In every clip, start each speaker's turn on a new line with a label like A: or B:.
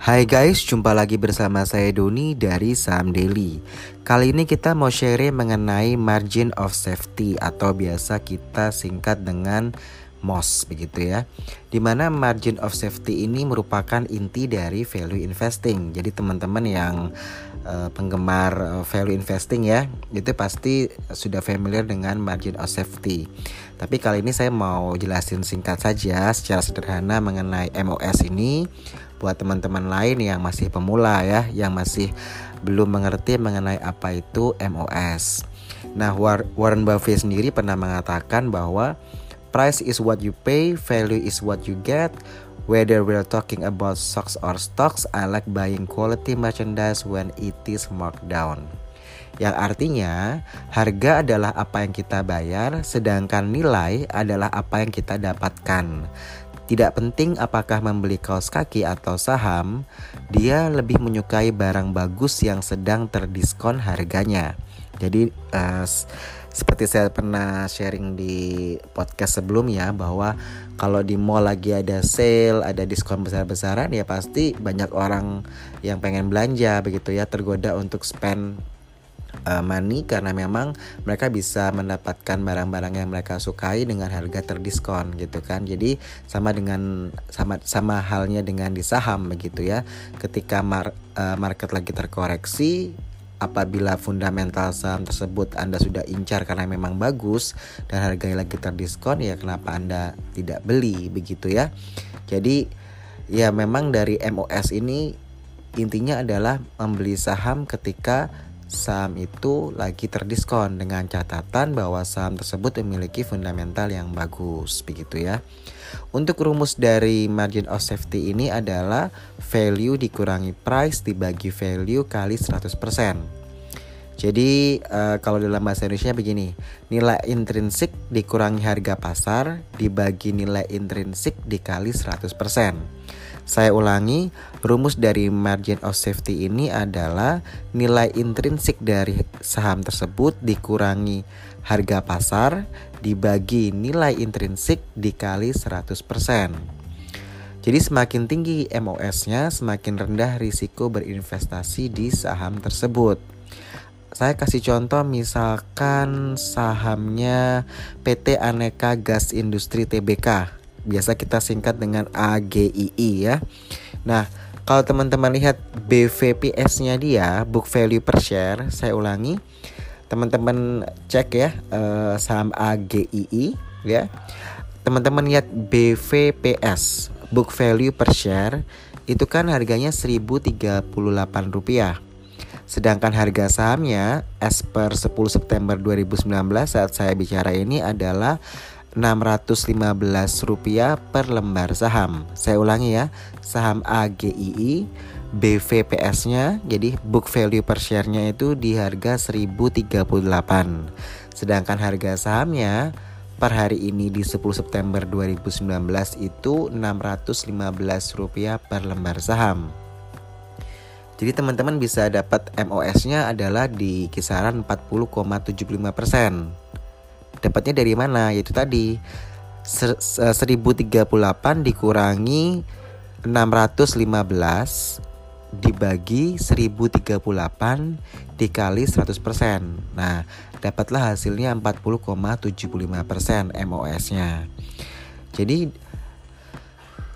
A: Hai guys, jumpa lagi bersama saya Doni dari Saham Daily. Kali ini kita mau share mengenai margin of safety atau biasa kita singkat dengan MOS begitu ya. Di mana margin of safety ini merupakan inti dari value investing. Jadi teman-teman yang uh, penggemar uh, value investing ya, itu pasti sudah familiar dengan margin of safety. Tapi kali ini saya mau jelasin singkat saja secara sederhana mengenai MOS ini buat teman-teman lain yang masih pemula ya, yang masih belum mengerti mengenai apa itu MOS. Nah, Warren Buffett sendiri pernah mengatakan bahwa price is what you pay, value is what you get. Whether we're talking about stocks or stocks, I like buying quality merchandise when it is marked down. Yang artinya, harga adalah apa yang kita bayar, sedangkan nilai adalah apa yang kita dapatkan. Tidak penting apakah membeli kaos kaki atau saham, dia lebih menyukai barang bagus yang sedang terdiskon harganya. Jadi uh, seperti saya pernah sharing di podcast sebelumnya bahwa kalau di mall lagi ada sale, ada diskon besar-besaran ya pasti banyak orang yang pengen belanja begitu ya tergoda untuk spend uh, money karena memang mereka bisa mendapatkan barang-barang yang mereka sukai dengan harga terdiskon gitu kan. Jadi sama dengan sama sama halnya dengan di saham begitu ya. Ketika mar, uh, market lagi terkoreksi apabila fundamental saham tersebut Anda sudah incar karena memang bagus dan harganya lagi terdiskon ya kenapa Anda tidak beli begitu ya. Jadi ya memang dari MOS ini intinya adalah membeli saham ketika saham itu lagi terdiskon dengan catatan bahwa saham tersebut memiliki fundamental yang bagus begitu ya. Untuk rumus dari margin of safety ini adalah value dikurangi price dibagi value kali 100%. Jadi uh, kalau dalam bahasa Indonesia begini, nilai intrinsik dikurangi harga pasar dibagi nilai intrinsik dikali 100%. Saya ulangi, rumus dari margin of safety ini adalah nilai intrinsik dari saham tersebut dikurangi harga pasar dibagi nilai intrinsik dikali 100%. Jadi semakin tinggi MOS-nya, semakin rendah risiko berinvestasi di saham tersebut. Saya kasih contoh misalkan sahamnya PT Aneka Gas Industri Tbk biasa kita singkat dengan AGII ya. Nah, kalau teman-teman lihat BVPS-nya dia, book value per share, saya ulangi. Teman-teman cek ya uh, saham AGII ya. Teman-teman lihat BVPS, book value per share itu kan harganya 1038 rupiah. Sedangkan harga sahamnya as per 10 September 2019 saat saya bicara ini adalah Rp615 per lembar saham. Saya ulangi ya, saham AGII BVPS-nya jadi book value per share-nya itu di harga 1038. Sedangkan harga sahamnya per hari ini di 10 September 2019 itu Rp615 per lembar saham. Jadi teman-teman bisa dapat MOS-nya adalah di kisaran 40,75 persen. Dapatnya dari mana? Yaitu tadi 1038 dikurangi 615 dibagi 1038 dikali 100%. Nah, dapatlah hasilnya 40,75% MOS-nya. Jadi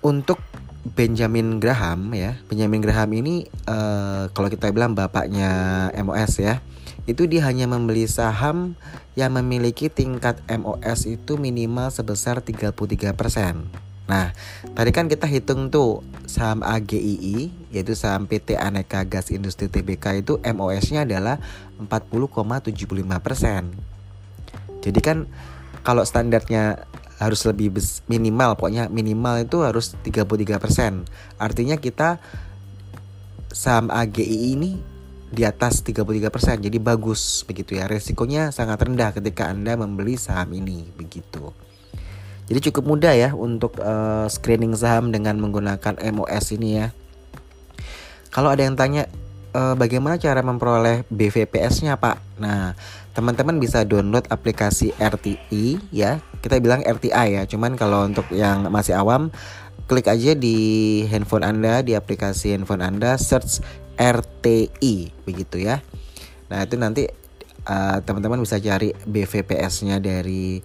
A: untuk Benjamin Graham ya, Benjamin Graham ini uh, kalau kita bilang bapaknya MOS ya itu dia hanya membeli saham yang memiliki tingkat MOS itu minimal sebesar 33%. Nah, tadi kan kita hitung tuh saham AGII yaitu saham PT Aneka Gas Industri Tbk itu MOS-nya adalah 40,75%. Jadi kan kalau standarnya harus lebih minimal pokoknya minimal itu harus 33%. Artinya kita saham AGI ini di atas 33%. Jadi bagus begitu ya. Resikonya sangat rendah ketika Anda membeli saham ini begitu. Jadi cukup mudah ya untuk uh, screening saham dengan menggunakan MOS ini ya. Kalau ada yang tanya uh, bagaimana cara memperoleh BVPS-nya, Pak? Nah, teman-teman bisa download aplikasi RTI ya. Kita bilang RTI ya. Cuman kalau untuk yang masih awam klik aja di handphone Anda, di aplikasi handphone Anda, search RTI begitu ya. Nah, itu nanti uh, teman-teman bisa cari BVPS-nya dari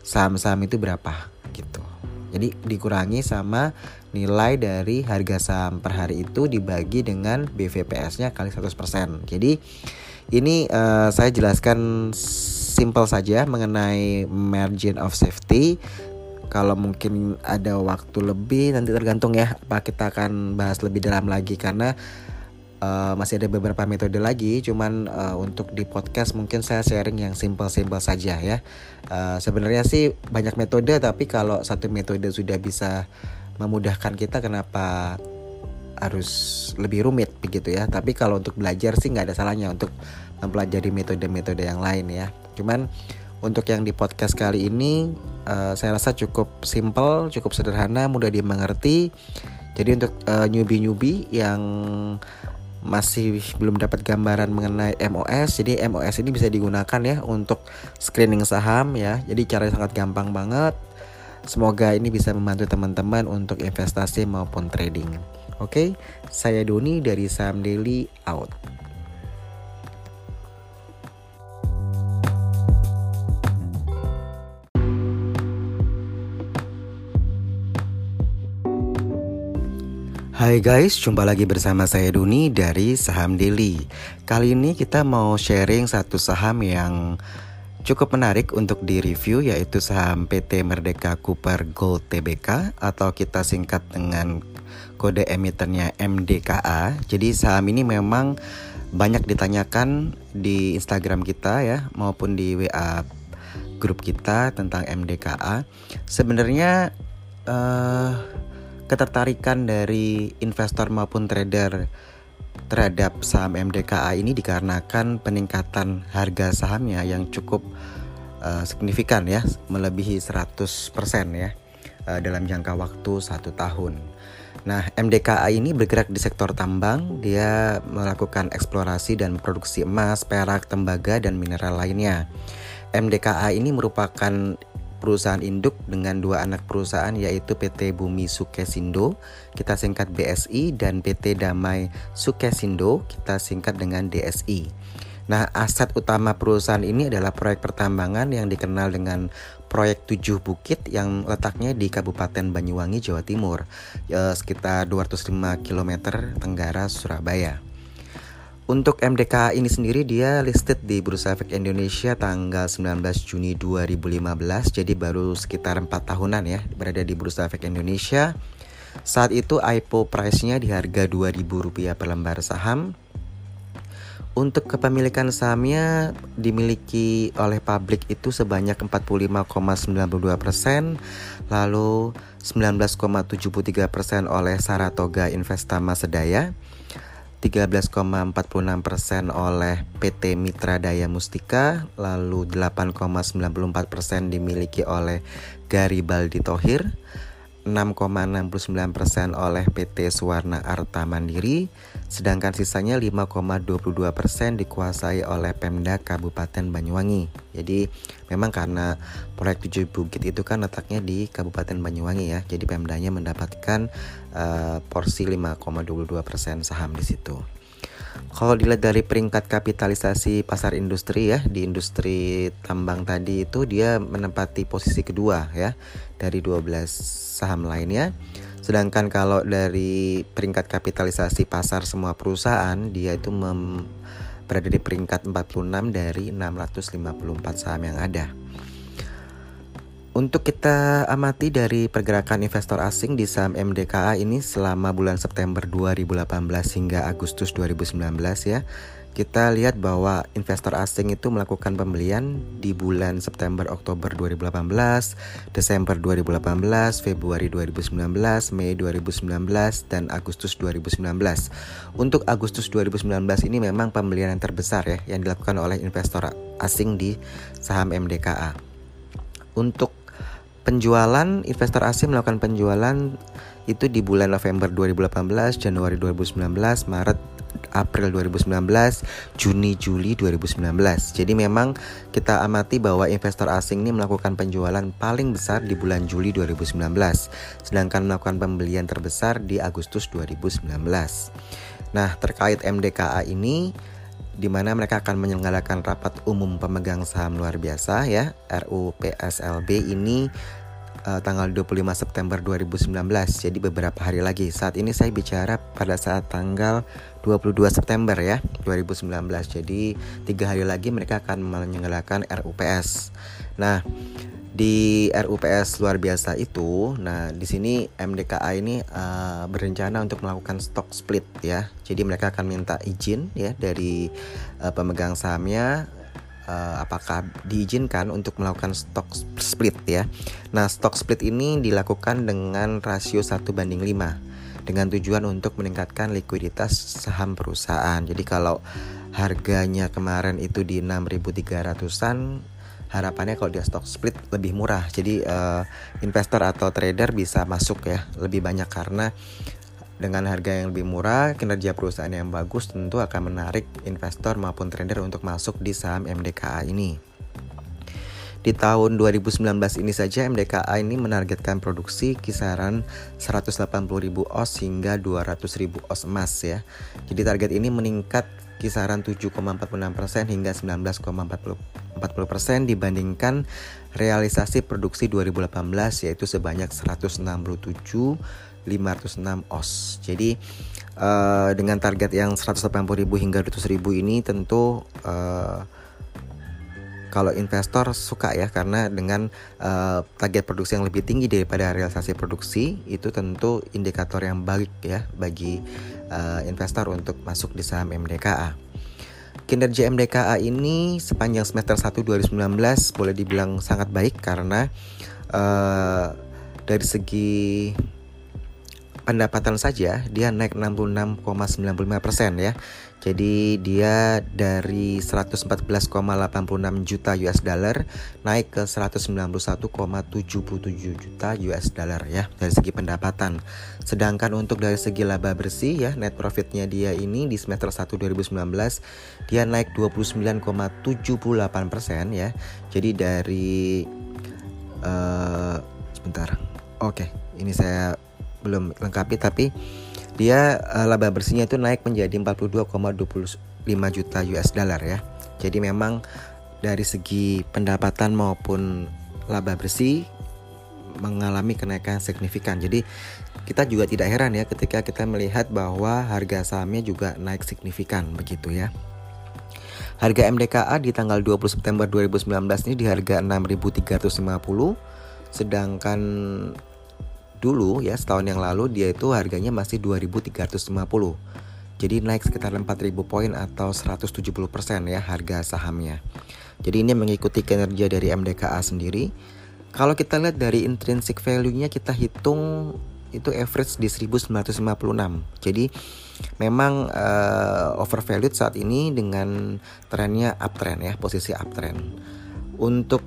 A: saham-saham itu berapa gitu. Jadi dikurangi sama nilai dari harga saham per hari itu dibagi dengan BVPS-nya kali 100%. Jadi ini uh, saya jelaskan simple saja mengenai margin of safety. Kalau mungkin ada waktu lebih nanti tergantung ya apa kita akan bahas lebih dalam lagi karena uh, masih ada beberapa metode lagi. Cuman uh, untuk di podcast mungkin saya sharing yang simple-simple saja ya. Uh, Sebenarnya sih banyak metode tapi kalau satu metode sudah bisa memudahkan kita kenapa harus lebih rumit begitu ya tapi kalau untuk belajar sih nggak ada salahnya untuk mempelajari metode-metode yang lain ya cuman untuk yang di podcast kali ini uh, saya rasa cukup simple cukup sederhana mudah dimengerti jadi untuk uh, newbie-newbie yang masih belum dapat gambaran mengenai MOS jadi MOS ini bisa digunakan ya untuk screening saham ya jadi caranya sangat gampang banget Semoga ini bisa membantu teman-teman untuk investasi maupun trading. Oke, saya Doni dari Saham Daily out. Hai guys, jumpa lagi bersama saya Doni dari Saham Daily. Kali ini kita mau sharing satu saham yang cukup menarik untuk direview yaitu saham PT Merdeka Cooper Gold Tbk atau kita singkat dengan kode emitennya MDKA. Jadi saham ini memang banyak ditanyakan di Instagram kita ya maupun di WA grup kita tentang MDKA. Sebenarnya uh, ketertarikan dari investor maupun trader terhadap saham MDKA ini dikarenakan peningkatan harga sahamnya yang cukup uh, signifikan ya, melebihi 100% ya uh, dalam jangka waktu satu tahun. Nah, MDKA ini bergerak di sektor tambang, dia melakukan eksplorasi dan produksi emas, perak, tembaga, dan mineral lainnya. MDKA ini merupakan perusahaan induk dengan dua anak perusahaan yaitu PT Bumi Sukesindo, kita singkat BSI dan PT Damai Sukesindo, kita singkat dengan DSI. Nah, aset utama perusahaan ini adalah proyek pertambangan yang dikenal dengan proyek Tujuh Bukit yang letaknya di Kabupaten Banyuwangi, Jawa Timur, eh, sekitar 205 km tenggara Surabaya. Untuk MDK ini sendiri dia listed di Bursa Efek Indonesia tanggal 19 Juni 2015 Jadi baru sekitar 4 tahunan ya berada di Bursa Efek Indonesia. Saat itu IPO price-nya di harga Rp2.000 per lembar saham. Untuk kepemilikan sahamnya dimiliki oleh publik itu sebanyak 45,92 persen, lalu 19,73 persen oleh Saratoga Investama Sedaya, 13,46% oleh PT Mitra Daya Mustika, lalu 8,94% dimiliki oleh Garibaldi Tohir, 6,69% oleh PT Suwarna Arta Mandiri, sedangkan sisanya 5,22% dikuasai oleh Pemda Kabupaten Banyuwangi. Jadi memang karena proyek tujuh bukit itu kan letaknya di Kabupaten Banyuwangi ya, jadi Pemdanya mendapatkan uh, porsi 5,22% saham di situ. Kalau dilihat dari peringkat kapitalisasi pasar industri ya di industri tambang tadi itu dia menempati posisi kedua ya dari 12 saham lainnya. Sedangkan kalau dari peringkat kapitalisasi pasar semua perusahaan dia itu berada di peringkat 46 dari 654 saham yang ada. Untuk kita amati dari pergerakan investor asing di saham MDKA ini selama bulan September 2018 hingga Agustus 2019 ya. Kita lihat bahwa investor asing itu melakukan pembelian di bulan September Oktober 2018, Desember 2018, Februari 2019, Mei 2019 dan Agustus 2019. Untuk Agustus 2019 ini memang pembelian yang terbesar ya yang dilakukan oleh investor asing di saham MDKA. Untuk penjualan investor asing melakukan penjualan itu di bulan November 2018, Januari 2019, Maret April 2019, Juni Juli 2019. Jadi memang kita amati bahwa investor asing ini melakukan penjualan paling besar di bulan Juli 2019, sedangkan melakukan pembelian terbesar di Agustus 2019. Nah, terkait MDKA ini di mana mereka akan menyelenggarakan rapat umum pemegang saham luar biasa ya. RUPSLB ini uh, tanggal 25 September 2019 jadi beberapa hari lagi. Saat ini saya bicara pada saat tanggal 22 September ya 2019 jadi tiga hari lagi mereka akan menyelenggarakan RUPS nah di RUPS luar biasa itu, nah di sini MDKA ini uh, berencana untuk melakukan stock split ya. Jadi mereka akan minta izin ya dari uh, pemegang sahamnya uh, apakah diizinkan untuk melakukan stock split ya. Nah, stock split ini dilakukan dengan rasio 1 banding 5 dengan tujuan untuk meningkatkan likuiditas saham perusahaan. Jadi kalau harganya kemarin itu di 6.300-an harapannya kalau dia stock split lebih murah jadi uh, investor atau trader bisa masuk ya lebih banyak karena dengan harga yang lebih murah, kinerja perusahaan yang bagus tentu akan menarik investor maupun trader untuk masuk di saham MDKA ini. Di tahun 2019 ini saja MDKA ini menargetkan produksi kisaran 180.000 os hingga 200.000 os emas ya. Jadi target ini meningkat kisaran 7,46% hingga 19,40% dibandingkan realisasi produksi 2018 yaitu sebanyak 167 506 os. Jadi uh, dengan target yang 180.000 hingga 200.000 ini tentu uh, kalau investor suka ya karena dengan uh, target produksi yang lebih tinggi daripada realisasi produksi itu tentu indikator yang baik ya bagi uh, investor untuk masuk di saham MDKA. Kinerja MDKA ini sepanjang semester 1 2019 boleh dibilang sangat baik karena uh, dari segi pendapatan saja dia naik 66,95% ya. Jadi dia dari 114,86 juta US dollar naik ke 191,77 juta US dollar ya dari segi pendapatan. Sedangkan untuk dari segi laba bersih ya net profitnya dia ini di semester 1 2019 dia naik 29,78% ya. Jadi dari uh, sebentar. Oke, ini saya belum lengkapi tapi dia uh, laba bersihnya itu naik menjadi 42,25 juta US dollar ya. Jadi memang dari segi pendapatan maupun laba bersih mengalami kenaikan signifikan. Jadi kita juga tidak heran ya ketika kita melihat bahwa harga sahamnya juga naik signifikan begitu ya. Harga MDKA di tanggal 20 September 2019 ini di harga 6.350 sedangkan Dulu ya setahun yang lalu dia itu harganya masih 2350. Jadi naik sekitar 4000 poin atau 170% ya harga sahamnya. Jadi ini mengikuti kinerja dari MDKA sendiri. Kalau kita lihat dari intrinsic value-nya kita hitung itu average di 1956. Jadi memang uh, overvalued saat ini dengan trennya uptrend ya, posisi uptrend. Untuk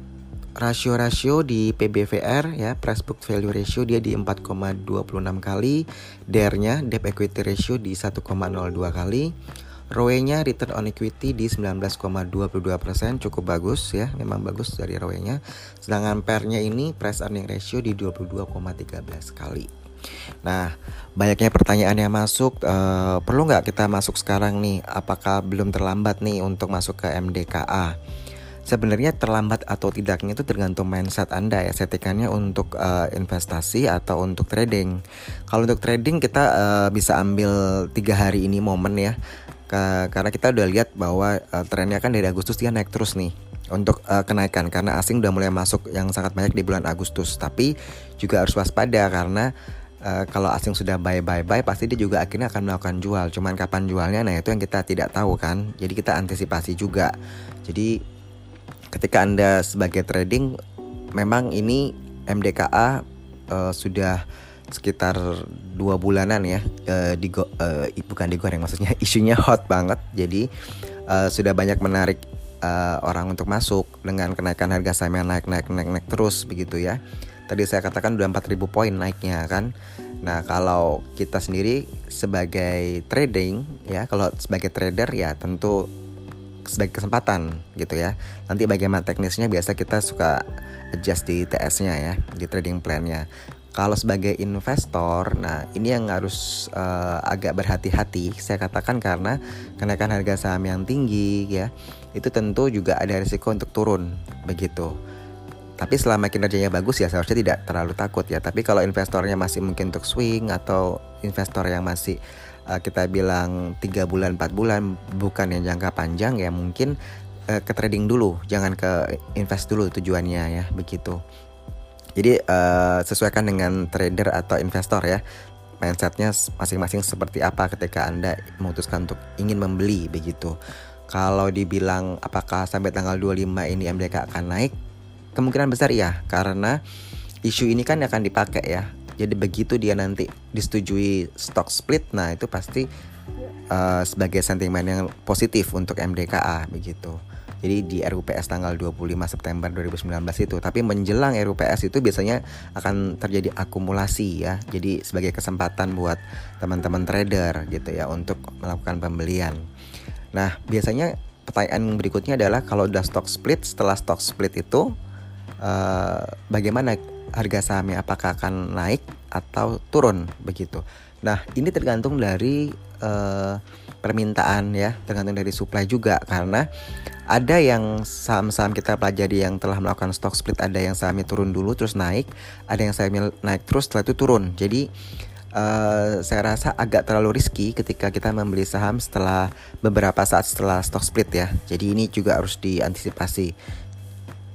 A: rasio-rasio di PBVR ya price book value ratio dia di 4,26 kali DER-nya debt equity ratio di 1,02 kali ROE-nya return on equity di 19,22% cukup bagus ya memang bagus dari ROE-nya sedangkan PER-nya ini price earning ratio di 22,13 kali Nah, banyaknya pertanyaan yang masuk, uh, perlu nggak kita masuk sekarang nih? Apakah belum terlambat nih untuk masuk ke MDKA? Sebenarnya terlambat atau tidaknya itu tergantung mindset Anda ya settingannya untuk uh, investasi atau untuk trading. Kalau untuk trading kita uh, bisa ambil tiga hari ini momen ya. Karena kita udah lihat bahwa uh, trennya kan dari Agustus dia naik terus nih untuk uh, kenaikan. Karena asing udah mulai masuk yang sangat banyak di bulan Agustus. Tapi juga harus waspada karena uh, kalau asing sudah buy buy buy pasti dia juga akhirnya akan melakukan jual. Cuman kapan jualnya nah itu yang kita tidak tahu kan. Jadi kita antisipasi juga. Jadi ketika Anda sebagai trading memang ini MDKA uh, eh, sudah sekitar dua bulanan ya uh, di uh, bukan digoreng maksudnya isunya hot banget. Jadi uh, sudah banyak menarik uh, orang untuk masuk dengan kenaikan harga saham yang naik naik naik naik terus begitu ya. Tadi saya katakan udah 4000 poin naiknya kan. Nah, kalau kita sendiri sebagai trading ya, kalau sebagai trader ya tentu sebagai kesempatan gitu ya. Nanti bagaimana teknisnya biasa kita suka adjust di TS-nya ya, di trading plan-nya. Kalau sebagai investor, nah ini yang harus uh, agak berhati-hati. Saya katakan karena kenaikan harga saham yang tinggi ya, itu tentu juga ada risiko untuk turun begitu. Tapi selama kinerjanya bagus ya seharusnya tidak terlalu takut ya. Tapi kalau investornya masih mungkin untuk swing atau investor yang masih uh, kita bilang tiga bulan 4 bulan bukan yang jangka panjang ya mungkin uh, ke trading dulu, jangan ke invest dulu tujuannya ya begitu. Jadi uh, sesuaikan dengan trader atau investor ya mindsetnya masing-masing seperti apa ketika anda memutuskan untuk ingin membeli begitu. Kalau dibilang apakah sampai tanggal 25 ini MDK akan naik, kemungkinan besar iya karena isu ini kan akan dipakai ya. Jadi begitu dia nanti disetujui stock split, nah itu pasti uh, sebagai sentimen yang positif untuk MDKA begitu. Jadi di RUPS tanggal 25 September 2019 itu. Tapi menjelang RUPS itu biasanya akan terjadi akumulasi ya. Jadi sebagai kesempatan buat teman-teman trader gitu ya untuk melakukan pembelian. Nah, biasanya pertanyaan berikutnya adalah kalau udah stock split, setelah stock split itu uh, bagaimana harga sahamnya apakah akan naik atau turun begitu. Nah, ini tergantung dari uh, permintaan ya, tergantung dari supply juga karena ada yang saham-saham kita pelajari yang telah melakukan stock split, ada yang sahamnya turun dulu terus naik, ada yang sahamnya naik terus setelah itu turun. Jadi uh, saya rasa agak terlalu riski ketika kita membeli saham setelah beberapa saat setelah stock split ya. Jadi ini juga harus diantisipasi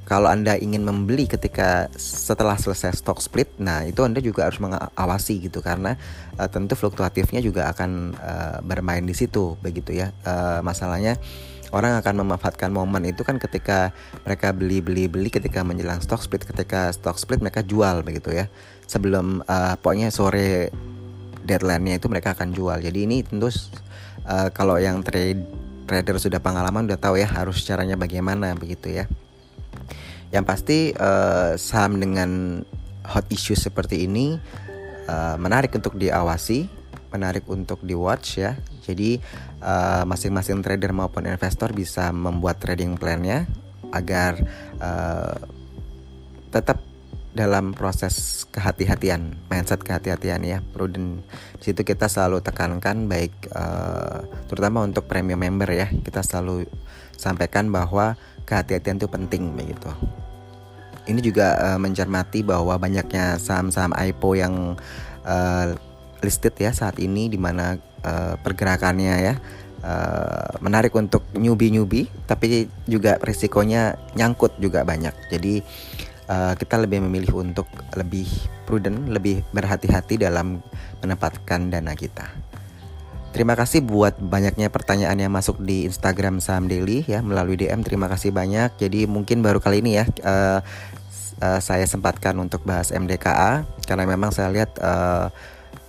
A: kalau Anda ingin membeli ketika setelah selesai stock split, nah itu Anda juga harus mengawasi gitu karena uh, tentu fluktuatifnya juga akan uh, bermain di situ begitu ya. Uh, masalahnya orang akan memanfaatkan momen itu kan ketika mereka beli beli beli ketika menjelang stock split ketika stock split mereka jual begitu ya. Sebelum uh, pokoknya sore deadline-nya itu mereka akan jual. Jadi ini tentu uh, kalau yang trade trader sudah pengalaman udah tahu ya harus caranya bagaimana begitu ya yang pasti uh, saham dengan hot issue seperti ini uh, menarik untuk diawasi, menarik untuk di watch ya. Jadi uh, masing-masing trader maupun investor bisa membuat trading plannya agar uh, tetap dalam proses kehati-hatian, mindset kehati-hatian ya, prudent. Di situ kita selalu tekankan baik uh, terutama untuk premium member ya, kita selalu sampaikan bahwa kehati-hatian itu penting begitu. Ini juga uh, mencermati bahwa banyaknya saham-saham IPO yang uh, listed ya saat ini di mana uh, pergerakannya ya uh, menarik untuk newbie-newbie tapi juga risikonya nyangkut juga banyak. Jadi uh, kita lebih memilih untuk lebih prudent, lebih berhati-hati dalam menempatkan dana kita. Terima kasih buat banyaknya pertanyaan yang masuk di Instagram Saham Daily ya melalui DM. Terima kasih banyak. Jadi mungkin baru kali ini ya uh, uh, saya sempatkan untuk bahas MDKA karena memang saya lihat uh,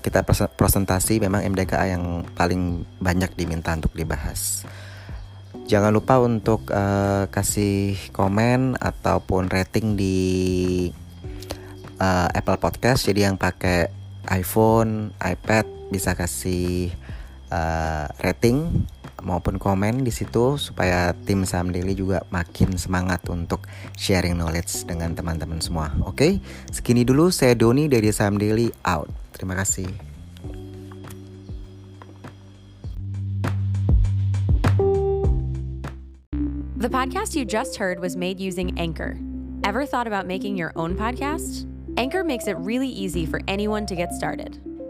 A: kita presentasi memang MDKA yang paling banyak diminta untuk dibahas. Jangan lupa untuk uh, kasih komen ataupun rating di uh, Apple Podcast. Jadi yang pakai iPhone, iPad bisa kasih uh, rating maupun komen di situ supaya tim Saham Daily juga makin semangat untuk sharing knowledge dengan teman-teman semua. Oke, okay? segini dulu saya Doni dari Saham Daily out. Terima kasih.
B: The podcast you just heard was made using Anchor. Ever thought about making your own podcast? Anchor makes it really easy for anyone to get started.